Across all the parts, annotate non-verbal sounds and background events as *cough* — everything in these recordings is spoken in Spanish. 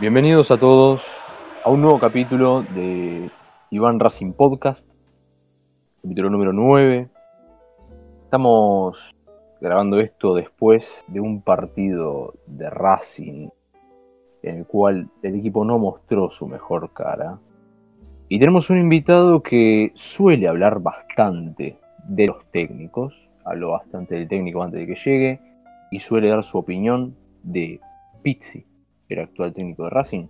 Bienvenidos a todos a un nuevo capítulo de Iván Racing Podcast, capítulo número 9. Estamos grabando esto después de un partido de Racing en el cual el equipo no mostró su mejor cara. Y tenemos un invitado que suele hablar bastante de los técnicos, habló bastante del técnico antes de que llegue, y suele dar su opinión de Pizzi, el actual técnico de Racing.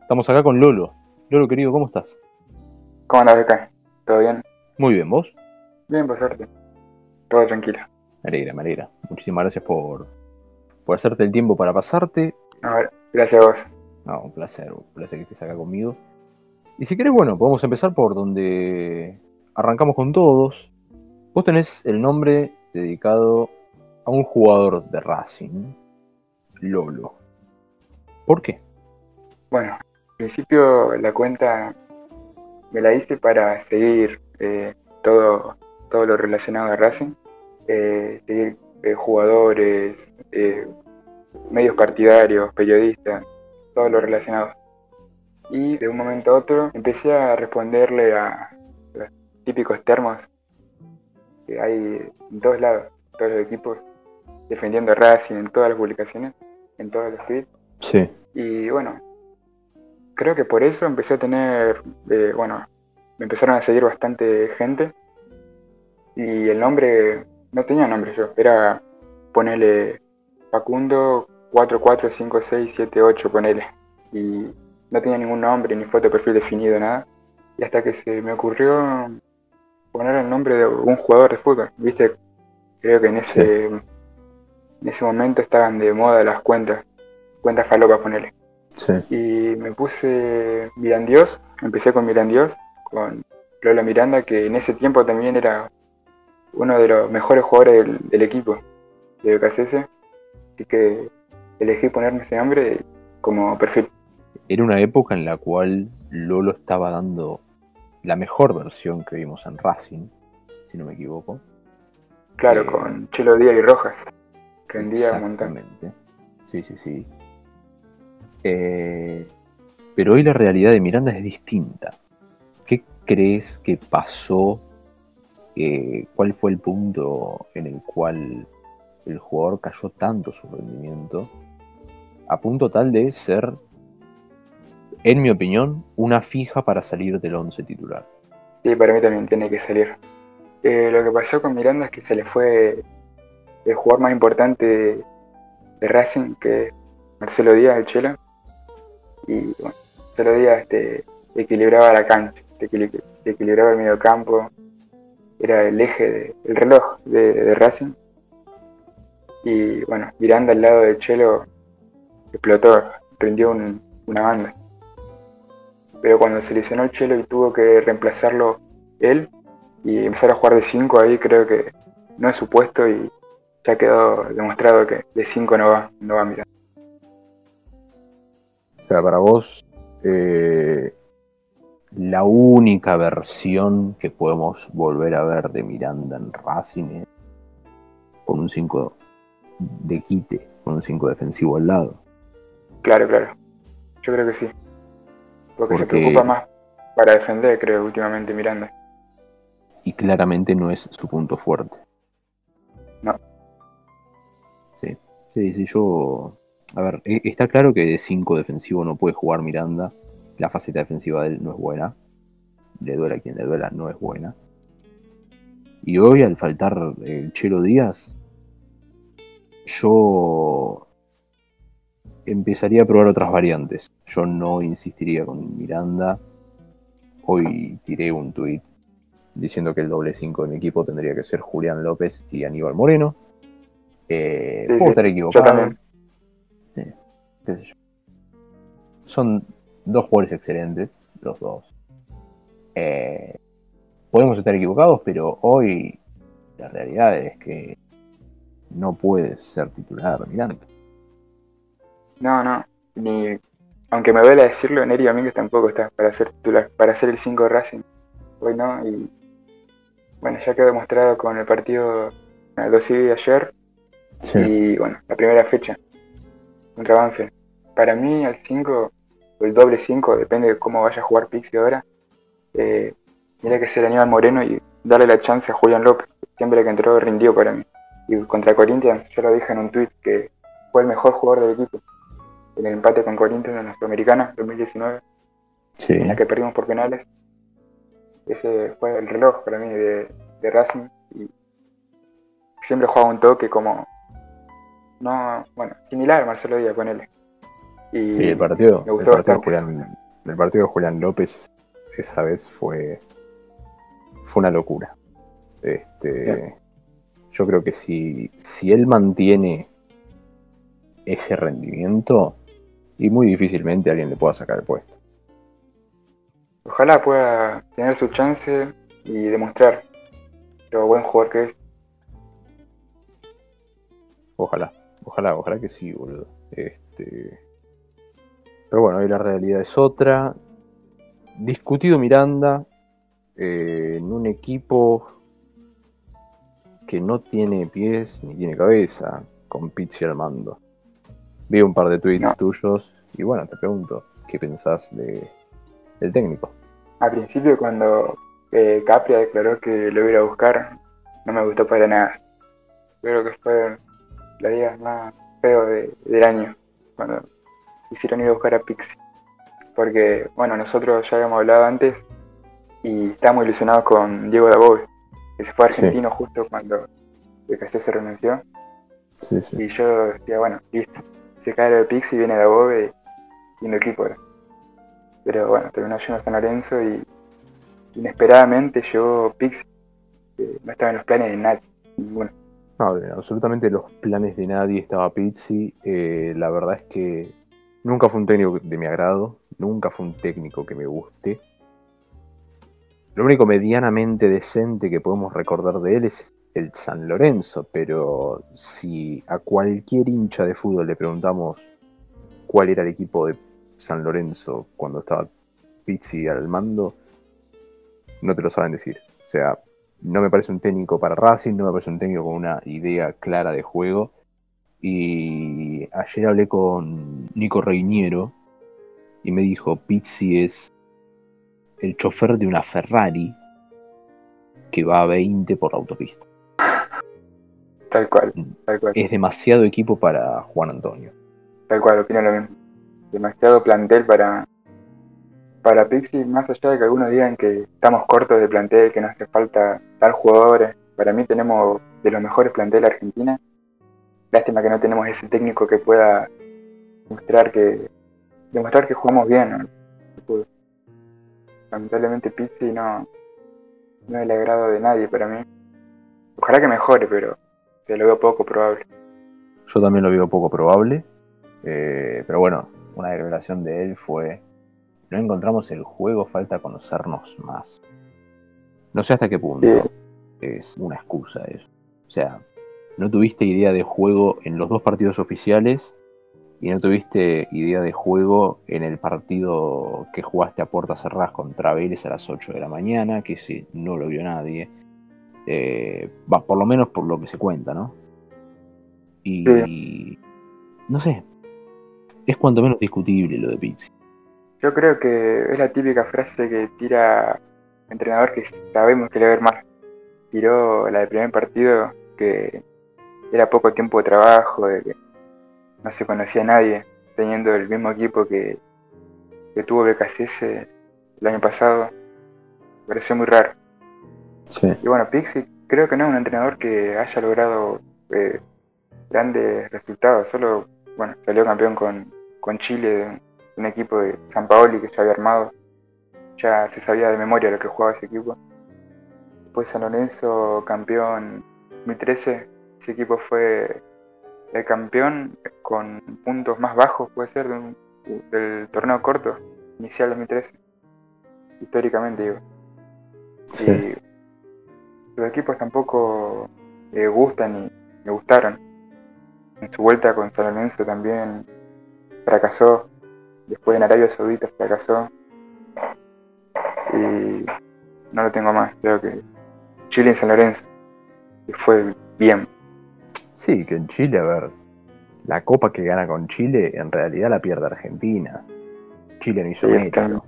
Estamos acá con Lolo. Lolo, querido, ¿cómo estás? ¿Cómo andas acá? ¿Todo bien? Muy bien, ¿vos? Bien, por suerte. Todo tranquilo. Me alegra, me alegra. Muchísimas gracias por, por hacerte el tiempo para pasarte. A ver, gracias a vos. No, un placer, un placer que estés acá conmigo. Y si querés, bueno, podemos empezar por donde arrancamos con todos. Vos tenés el nombre dedicado a un jugador de Racing, Lolo. ¿Por qué? Bueno, al principio la cuenta me la hice para seguir eh, todo, todo lo relacionado a Racing, eh, seguir eh, jugadores, medios partidarios, periodistas, todo lo relacionado. Y de un momento a otro empecé a responderle a los típicos termos que hay en todos lados, todos los equipos, defendiendo Racing en todas las publicaciones, en todos los tweets. Sí. Y bueno, creo que por eso empecé a tener, eh, bueno, me empezaron a seguir bastante gente. Y el nombre, no tenía nombre yo, era ponerle Facundo 445678, ponele. Y no tenía ningún nombre, ni foto de perfil definido, nada. Y hasta que se me ocurrió poner el nombre de un jugador de fútbol, viste, creo que en ese, en ese momento estaban de moda las cuentas, cuentas falopas, ponele. Sí. Y me puse Mirandios, empecé con Mirandios, con Lola Miranda, que en ese tiempo también era uno de los mejores jugadores del, del equipo de BKCS. Así que elegí ponerme ese nombre como perfil. Era una época en la cual Lolo estaba dando la mejor versión que vimos en Racing, si no me equivoco. Claro, Eh, con Chelo Díaz y Rojas, que vendía un montón. Sí, sí, sí. Eh, pero hoy la realidad de Miranda es distinta. ¿Qué crees que pasó? Eh, ¿Cuál fue el punto en el cual el jugador cayó tanto su rendimiento? A punto tal de ser, en mi opinión, una fija para salir del once titular. Sí, para mí también tiene que salir. Eh, lo que pasó con Miranda es que se le fue el jugador más importante de, Racing, que es Marcelo Díaz, el Chelo. Y bueno, Marcelo Díaz te, te equilibraba la cancha, equilibraba el mediocampo, era el eje, de- el reloj de, de Racing. Y bueno, Miranda al lado de Chelo explotó, prendió un- una banda. Pero cuando se lesionó el Chelo y tuvo que reemplazarlo él y empezar a jugar de 5 ahí, creo que no es su puesto y ya quedó demostrado que de 5 no va, no va a mirar. O sea, para vos, eh, la única versión que podemos volver a ver de Miranda en Racing es con un 5 de quite, con un 5 defensivo al lado. Claro, claro. Yo creo que sí. Porque, se Porque- preocupa más para defender, creo, últimamente Miranda. Y claramente no es su punto fuerte. No. Sí, sí, sí, yo... A ver, e- está claro que de 5 defensivo no puede jugar Miranda. La faceta defensiva de él no es buena. Le duela a quien le duela, no es buena. Y hoy, al faltar el Chelo Díaz, yo empezaría a probar otras variantes. Yo no insistiría con Miranda. Hoy tiré un tuit diciendo que el doble 5 de mi equipo tendría que ser Julián López y Aníbal Moreno. Eh, Sí, puedo sí, estar equivocado. Yo también. Sí, qué sé yo. Son dos jugadores excelentes, los dos. Eh, podemos estar equivocados, pero hoy la realidad es que no puede ser titular Miranda. No, no. Ni, aunque me duele decirlo, Neri Domínguez tampoco está para ser titular, para ser el 5 de Racing. Hoy no, y bueno, ya quedó demostrado con el partido el 2 de ayer y bueno, la primera fecha contra Banfield. para mí al 5, o el doble 5, depende de cómo vaya a jugar Pixie ahora, eh, tiene que ser Aníbal Moreno y darle la chance a Julián López. Siempre que entró rindió para mí. Y contra Corinthians, yo lo dije en un tweet que fue el mejor jugador del equipo. En el empate con Corinthians en la Sudamericana 2019, en la que perdimos por penales. Ese fue el reloj para mí de, Racing. Y siempre jugaba un toque como. No, bueno, similar a Marcelo Díaz, con él. Y el partido, el partido, de Julián, el partido de Julián López esa vez fue, fue una locura. Este, yo creo que si, si él mantiene ese rendimiento, y muy difícilmente alguien le pueda sacar el puesto. Ojalá pueda tener su chance y demostrar lo buen jugador que es. Ojalá, ojalá, ojalá que sí, boludo. Este... Pero bueno, hoy la realidad es otra. Discutido Miranda eh, en un equipo que no tiene pies ni tiene cabeza, con Pizzi al mando. Vi un par de tweets tuyos y bueno, te pregunto, ¿qué pensás de, del técnico? Al principio cuando eh, Capria declaró que lo iba a buscar, no me gustó para nada. Creo que fue la día más feo del año, cuando quisieron ir a buscar a Pixie. Porque, bueno, nosotros ya habíamos hablado antes y estábamos ilusionados con Diego Dabove, que se fue a argentino justo cuando el se renunció. Y yo decía, bueno, listo, se cae lo de Pixie, viene Dabove y equipo Pero bueno, terminó yendo a San Lorenzo y inesperadamente llegó Pixie, que no estaba en los planes de nadie, ninguno. Absolutamente los planes de nadie estaba Pizzi. Eh, la verdad es que nunca fue un técnico de mi agrado, nunca fue un técnico que me guste. Lo único medianamente decente que podemos recordar de él es el San Lorenzo, pero si a cualquier hincha de fútbol le preguntamos cuál era el equipo de San Lorenzo cuando estaba Pizzi al mando, no te lo saben decir. O sea, no me parece un técnico para Racing, no me parece un técnico con una idea clara de juego. Y ayer hablé con Nico Reiniero y me dijo, Pizzi es el chofer de una Ferrari que va a 20 por la autopista. Tal cual, mm. tal cual. Es demasiado equipo para Juan Antonio. Tal cual, opino lo mismo. Demasiado plantel para, para Pixie, más allá de que algunos digan que estamos cortos de plantel, que nos hace falta tal jugadores. Para mí tenemos de los mejores planteles de Argentina. Lástima que no tenemos ese técnico que pueda mostrar que demostrar que jugamos bien. Lamentablemente Pizzi no, no es el agrado de nadie para mí. Ojalá que mejore, pero te lo veo poco probable. Yo también lo veo poco probable. Eh, pero bueno, una revelación de él fue, no encontramos el juego, falta conocernos más. No sé hasta qué punto es una excusa eso. O sea, no tuviste idea de juego en los dos partidos oficiales y no tuviste idea de juego en el partido que jugaste a puertas cerradas contra Vélez a las 8 de la mañana, que si no lo vio nadie. Eh, va, por lo menos por lo que se cuenta, ¿no? Y no sé, es cuanto menos discutible lo de Pizzi. Yo creo que es la típica frase que tira el entrenador que sabemos que le va a ver mal. Tiró la del primer partido que era poco tiempo de trabajo, de que no se conocía a nadie, teniendo el mismo equipo que, que tuvo BKCS el año pasado. Pareció muy raro. Y bueno, Pixie creo que no es un entrenador que haya logrado eh, grandes resultados, solo bueno, salió campeón con, con Chile, un equipo de San Paoli que ya había armado. Ya se sabía de memoria lo que jugaba ese equipo. Después San Lorenzo, campeón 2013. Ese equipo fue el campeón con puntos más bajos, puede ser, del torneo corto, inicial 2013. Históricamente, digo. Y los equipos tampoco le gustan y me gustaron en su vuelta con San Lorenzo también fracasó. Después en Arabia Saudita fracasó. Y no lo tengo más. Creo que Chile en San Lorenzo. Y fue bien. Sí, que en Chile, a ver, la copa que gana con Chile en realidad la pierde Argentina. Chile no hizo Sí, claro.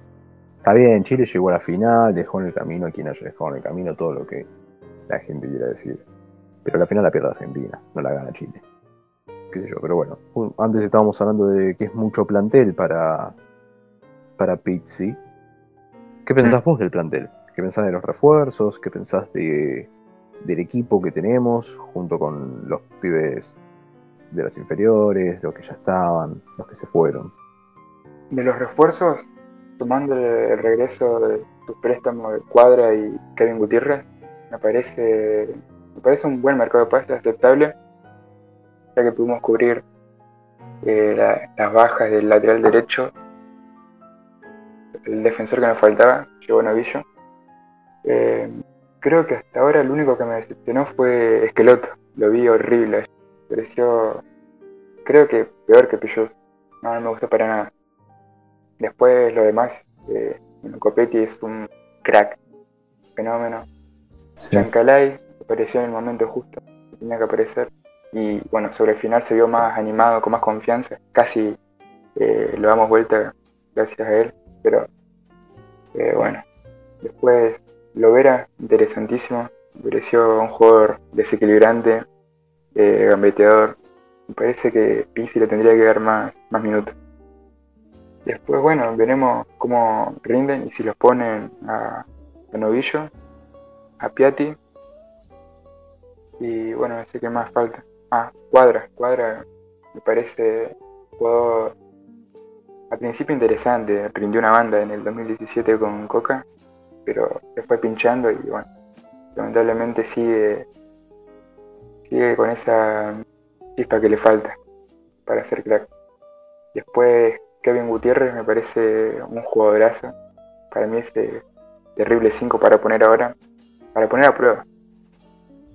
Está bien, Chile llegó a la final, dejó en el camino a quien haya dejado en el camino todo lo que la gente quiera decir. Pero la final la pierde Argentina, no la gana Chile. Pero bueno. Antes estábamos hablando de que es mucho plantel para, para Pizzi. ¿Qué pensás vos del plantel? ¿Qué pensás de los refuerzos? ¿Qué pensás de, del equipo que tenemos junto con los pibes de las inferiores, los que ya estaban, los que se fueron? De los refuerzos, tomando el regreso de sus préstamos de Cuadra y Kevin Gutiérrez, me parece, me parece un buen mercado de pases aceptable, ya que pudimos cubrir eh, la- las bajas del lateral derecho, el defensor que nos faltaba, llegó Novillo. Eh, creo que hasta ahora el único que me decepcionó fue Esqueloto, lo vi horrible, pareció, creo que peor que Pillot, no, no me gustó para nada. Después lo demás, eh, Copetti es un crack, fenómeno. Chancalay apareció en el momento justo, tenía que aparecer. Y bueno, sobre el final se vio más animado, con más confianza. Casi eh, lo damos vuelta gracias a él. Pero eh, bueno, después Lovera, interesantísimo. Pareció un jugador desequilibrante, eh, gambeteador. Me parece que Pizzi le tendría que dar más, más minutos. Después, bueno, veremos cómo rinden y si los ponen a, a Novillo, a Piatti. Y bueno, no sé qué más falta. Ah, Cuadra. Cuadra me parece jugador al principio interesante. Rindió una banda en el 2017 con Coca, pero se fue pinchando y bueno, lamentablemente sigue, sigue con esa chispa que le falta para ser crack. Después Kevin Gutiérrez me parece un jugadorazo. Para mí es de terrible 5 para poner ahora, para poner a prueba.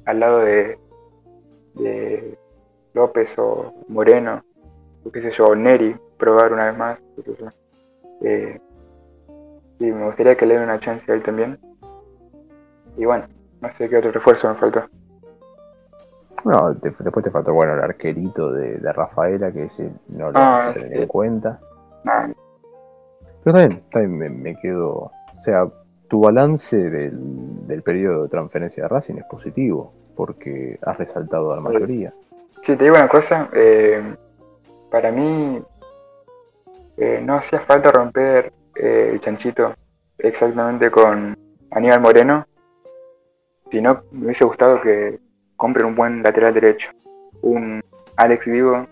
Al lado de, de López o Moreno, o qué sé yo, o Neri, probar una vez más. Eh, y me gustaría que le den una chance a él también. Y bueno, no sé qué otro refuerzo me faltó. No, te- después te faltó, bueno, el arquerito de, de Rafaela, que ese no lo Ah, vamos a tener sí. en cuenta. Nada, Pero también, también me, me quedo. O sea, tu balance del, del periodo de transferencia de Racing es positivo, porque has resaltado a la mayoría. Sí, te digo una cosa, eh, para mí eh, no hacía falta romper eh, el chanchito exactamente con Aníbal Moreno, sino me hubiese gustado que compren un buen lateral derecho, un Alex Vigo,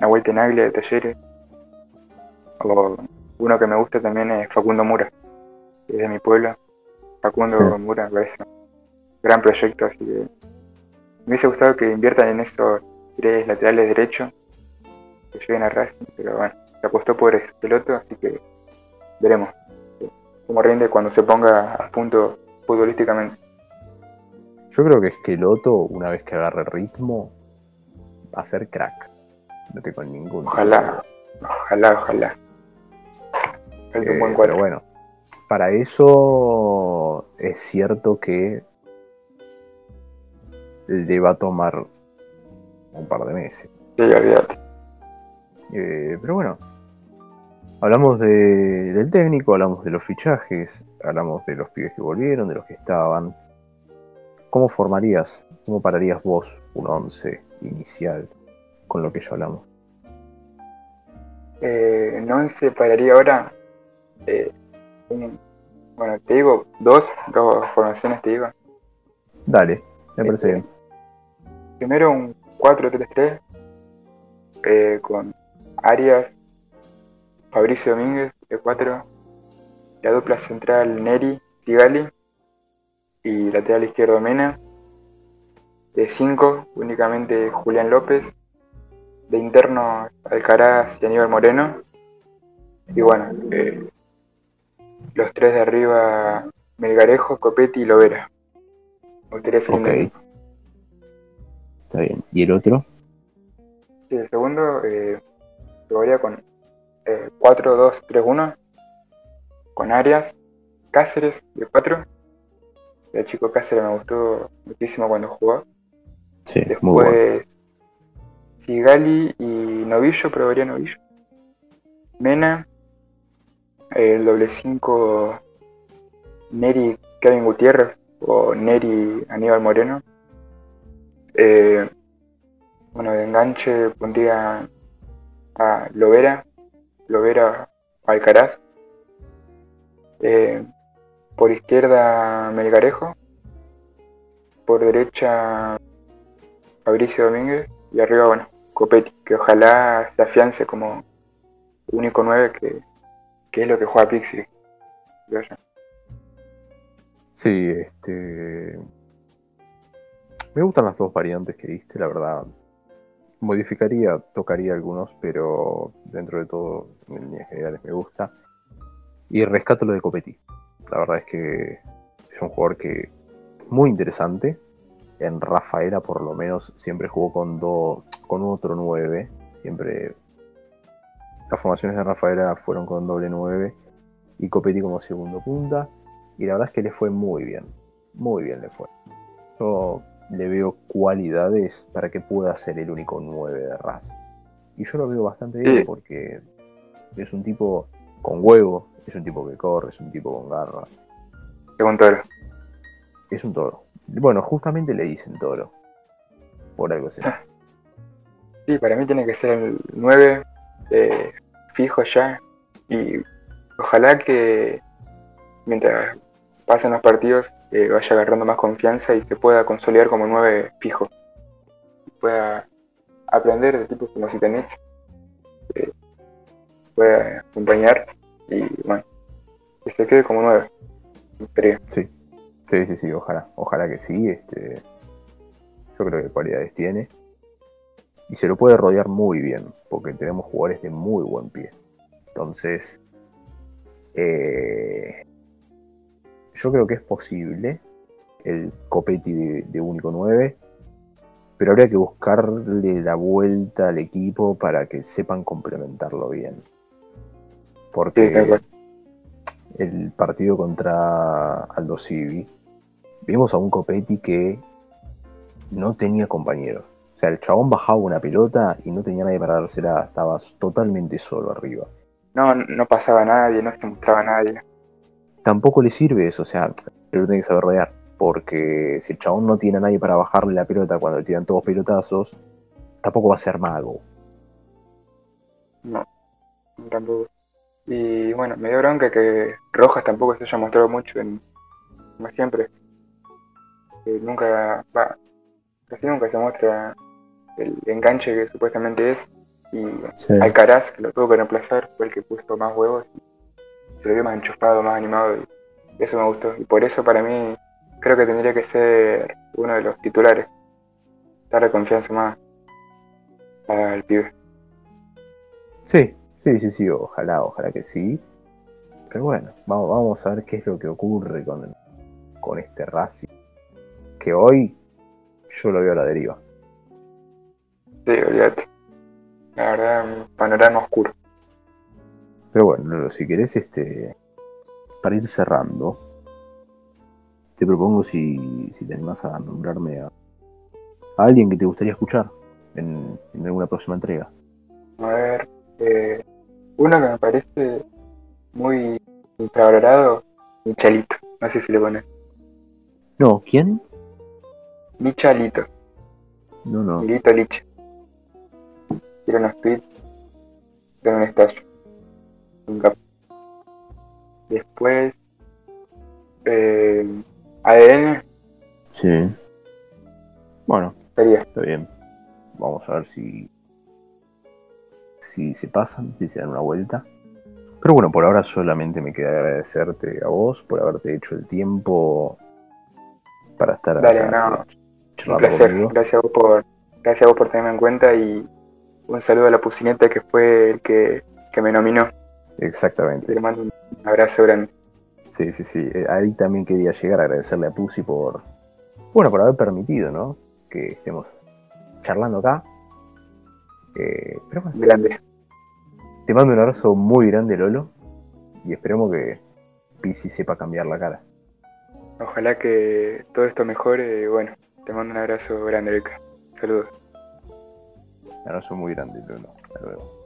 Nahuel Tenaglia de Talleres, o uno que me gusta también es Facundo Mura, es de mi pueblo. Facundo Sí. Mura parece gran proyecto, así que me hubiese gustado que inviertan en estos tres laterales derechos que lleguen a Racing, pero bueno, se apostó por ese piloto, así que veremos cómo rinde cuando se ponga a punto futbolísticamente. Yo creo que Esqueloto, una vez que agarre ritmo, va a ser crack. No tengo ningún. Ojalá, ojalá, ojalá. Eh, pero bueno, para eso es cierto que le va a tomar un par de meses. Sí, olvídate. Eh, pero bueno, hablamos de- del técnico, hablamos de los fichajes, hablamos de los pibes que volvieron, de los que estaban. ¿Cómo formarías, cómo pararías vos un 11 inicial con lo que ya hablamos? Eh, en 11 pararía ahora. eh, un- bueno, te digo dos, dos formaciones te digo. Dale, me parece Este, bien. Primero un 4-3-3 eh, con Arias, Fabricio Domínguez de 4, la dupla central Neri, Sigali y lateral izquierdo Mena. De 5 únicamente Julián López, de interno Alcaraz y Aníbal Moreno. Y bueno, eh, los tres de arriba Melgarejo, Copetti y Lovera. Me gustaría ese Ok. lindo equipo. Está bien. ¿Y el otro? Sí, el segundo eh, con eh, 4-2-3-1 con Arias, Cáceres de 4. El chico Cáceres me gustó muchísimo cuando jugó. Sí, muy bueno. Después Sigali y Novillo, probaría Novillo. Mena, el doble 5 Neri Kevin Gutiérrez o Neri Aníbal Moreno. Eh, bueno, de enganche pondría a Lovera, Lovera Alcaraz. Eh, por izquierda Melgarejo. Por derecha Fabricio Domínguez. Y arriba, bueno, Copetti, que ojalá se afiance como único 9 que, que es lo que juega Pixie. Sí, este. Me gustan las dos variantes que diste, la verdad. Modificaría, tocaría algunos, pero dentro de todo, en líneas generales me gusta. Y rescato lo de Copetti. La verdad es que es un jugador que muy interesante. En Rafaela, por lo menos, siempre jugó con, dos con otro 9. Siempre. Las formaciones de Rafaela fueron con doble 9 y Copetti como segundo punta. Y la verdad es que le fue muy bien. Muy bien le fue. Yo le veo cualidades para que pueda ser el único 9 de raza. Y yo lo veo bastante bien porque es un tipo con huevo, es un tipo que corre, es un tipo con garra. Es un toro. Es un toro. Bueno, justamente le dicen toro. Por algo así. *laughs* Sí, para mí tiene que ser el 9 eh, fijo ya. Y ojalá que mientras pasen los partidos eh, vaya agarrando más confianza y se pueda consolidar como nueve fijo. Pueda aprender de tipos como si tenés, eh, pueda acompañar y bueno, que se quede como nueve. Sí, sí, sí, sí, ojalá, ojalá que sí, este, yo creo que cualidades tiene. Y se lo puede rodear muy bien, porque tenemos jugadores de muy buen pie. Entonces, eh, yo creo que es posible el Copetti de, único 9, pero habría que buscarle la vuelta al equipo para que sepan complementarlo bien. Porque el partido contra Aldo Civi, vimos a un Copetti que no tenía compañeros. O sea, el chabón bajaba una pelota y no tenía nadie para dársela, estaba totalmente solo arriba. No, no pasaba nadie, no se mostraba nadie tampoco le sirve eso, o sea, pero tiene que saber rodear. Porque si el chabón no tiene a nadie para bajarle la pelota cuando le tiran todos pelotazos, tampoco va a ser mago. No, tampoco. Y bueno, me dio bronca que Rojas tampoco se haya mostrado mucho en, como siempre. nunca, va, casi nunca se muestra el enganche que supuestamente es. Y Alcaraz, que lo tuvo que reemplazar, fue el que puso más huevos se vio más enchufado, más animado y eso me gustó. Y por eso para mí creo que tendría que ser uno de los titulares. Darle confianza más al pibe. Sí, sí, sí, sí, ojalá, ojalá que sí. Pero bueno, vamos, vamos a ver qué es lo que ocurre con, con este Racing. Que hoy yo lo veo a la deriva. Sí, olvídate. La verdad, un panorama oscuro. Pero bueno, si querés, este, para ir cerrando, te propongo si, si te animás a nombrarme a, alguien que te gustaría escuchar en, alguna próxima entrega. A ver, eh, uno que me parece muy infravalorado, Michalito. No sé si lo pones. No, ¿quién? Michalito. No, no. Milito Liche. Quiero unos tweets de un estallo. Después, eh, ADN. Sí. Bueno, está bien. Vamos a ver si, si se pasan, si se dan una vuelta. Pero bueno, por ahora solamente me queda agradecerte a vos por haberte hecho el tiempo para estar Dale, acá no. Un placer. Gracias a vos por gracias a vos por tenerme en cuenta y un saludo a la pucineta que fue el que, que me nominó. Exactamente. Le mando un abrazo grande. Sí, sí, sí. Eh, ahí también quería llegar a agradecerle a Pussy por, bueno, por haber permitido, ¿no? Que estemos charlando acá. Eh, pero bueno. Grande. Te mando un abrazo muy grande, Lolo. Y esperemos que Pisi sepa cambiar la cara. Ojalá que todo esto mejore. Bueno, te mando un abrazo grande, Beca. Saludos. Un abrazo muy grande, Bruno. Hasta luego.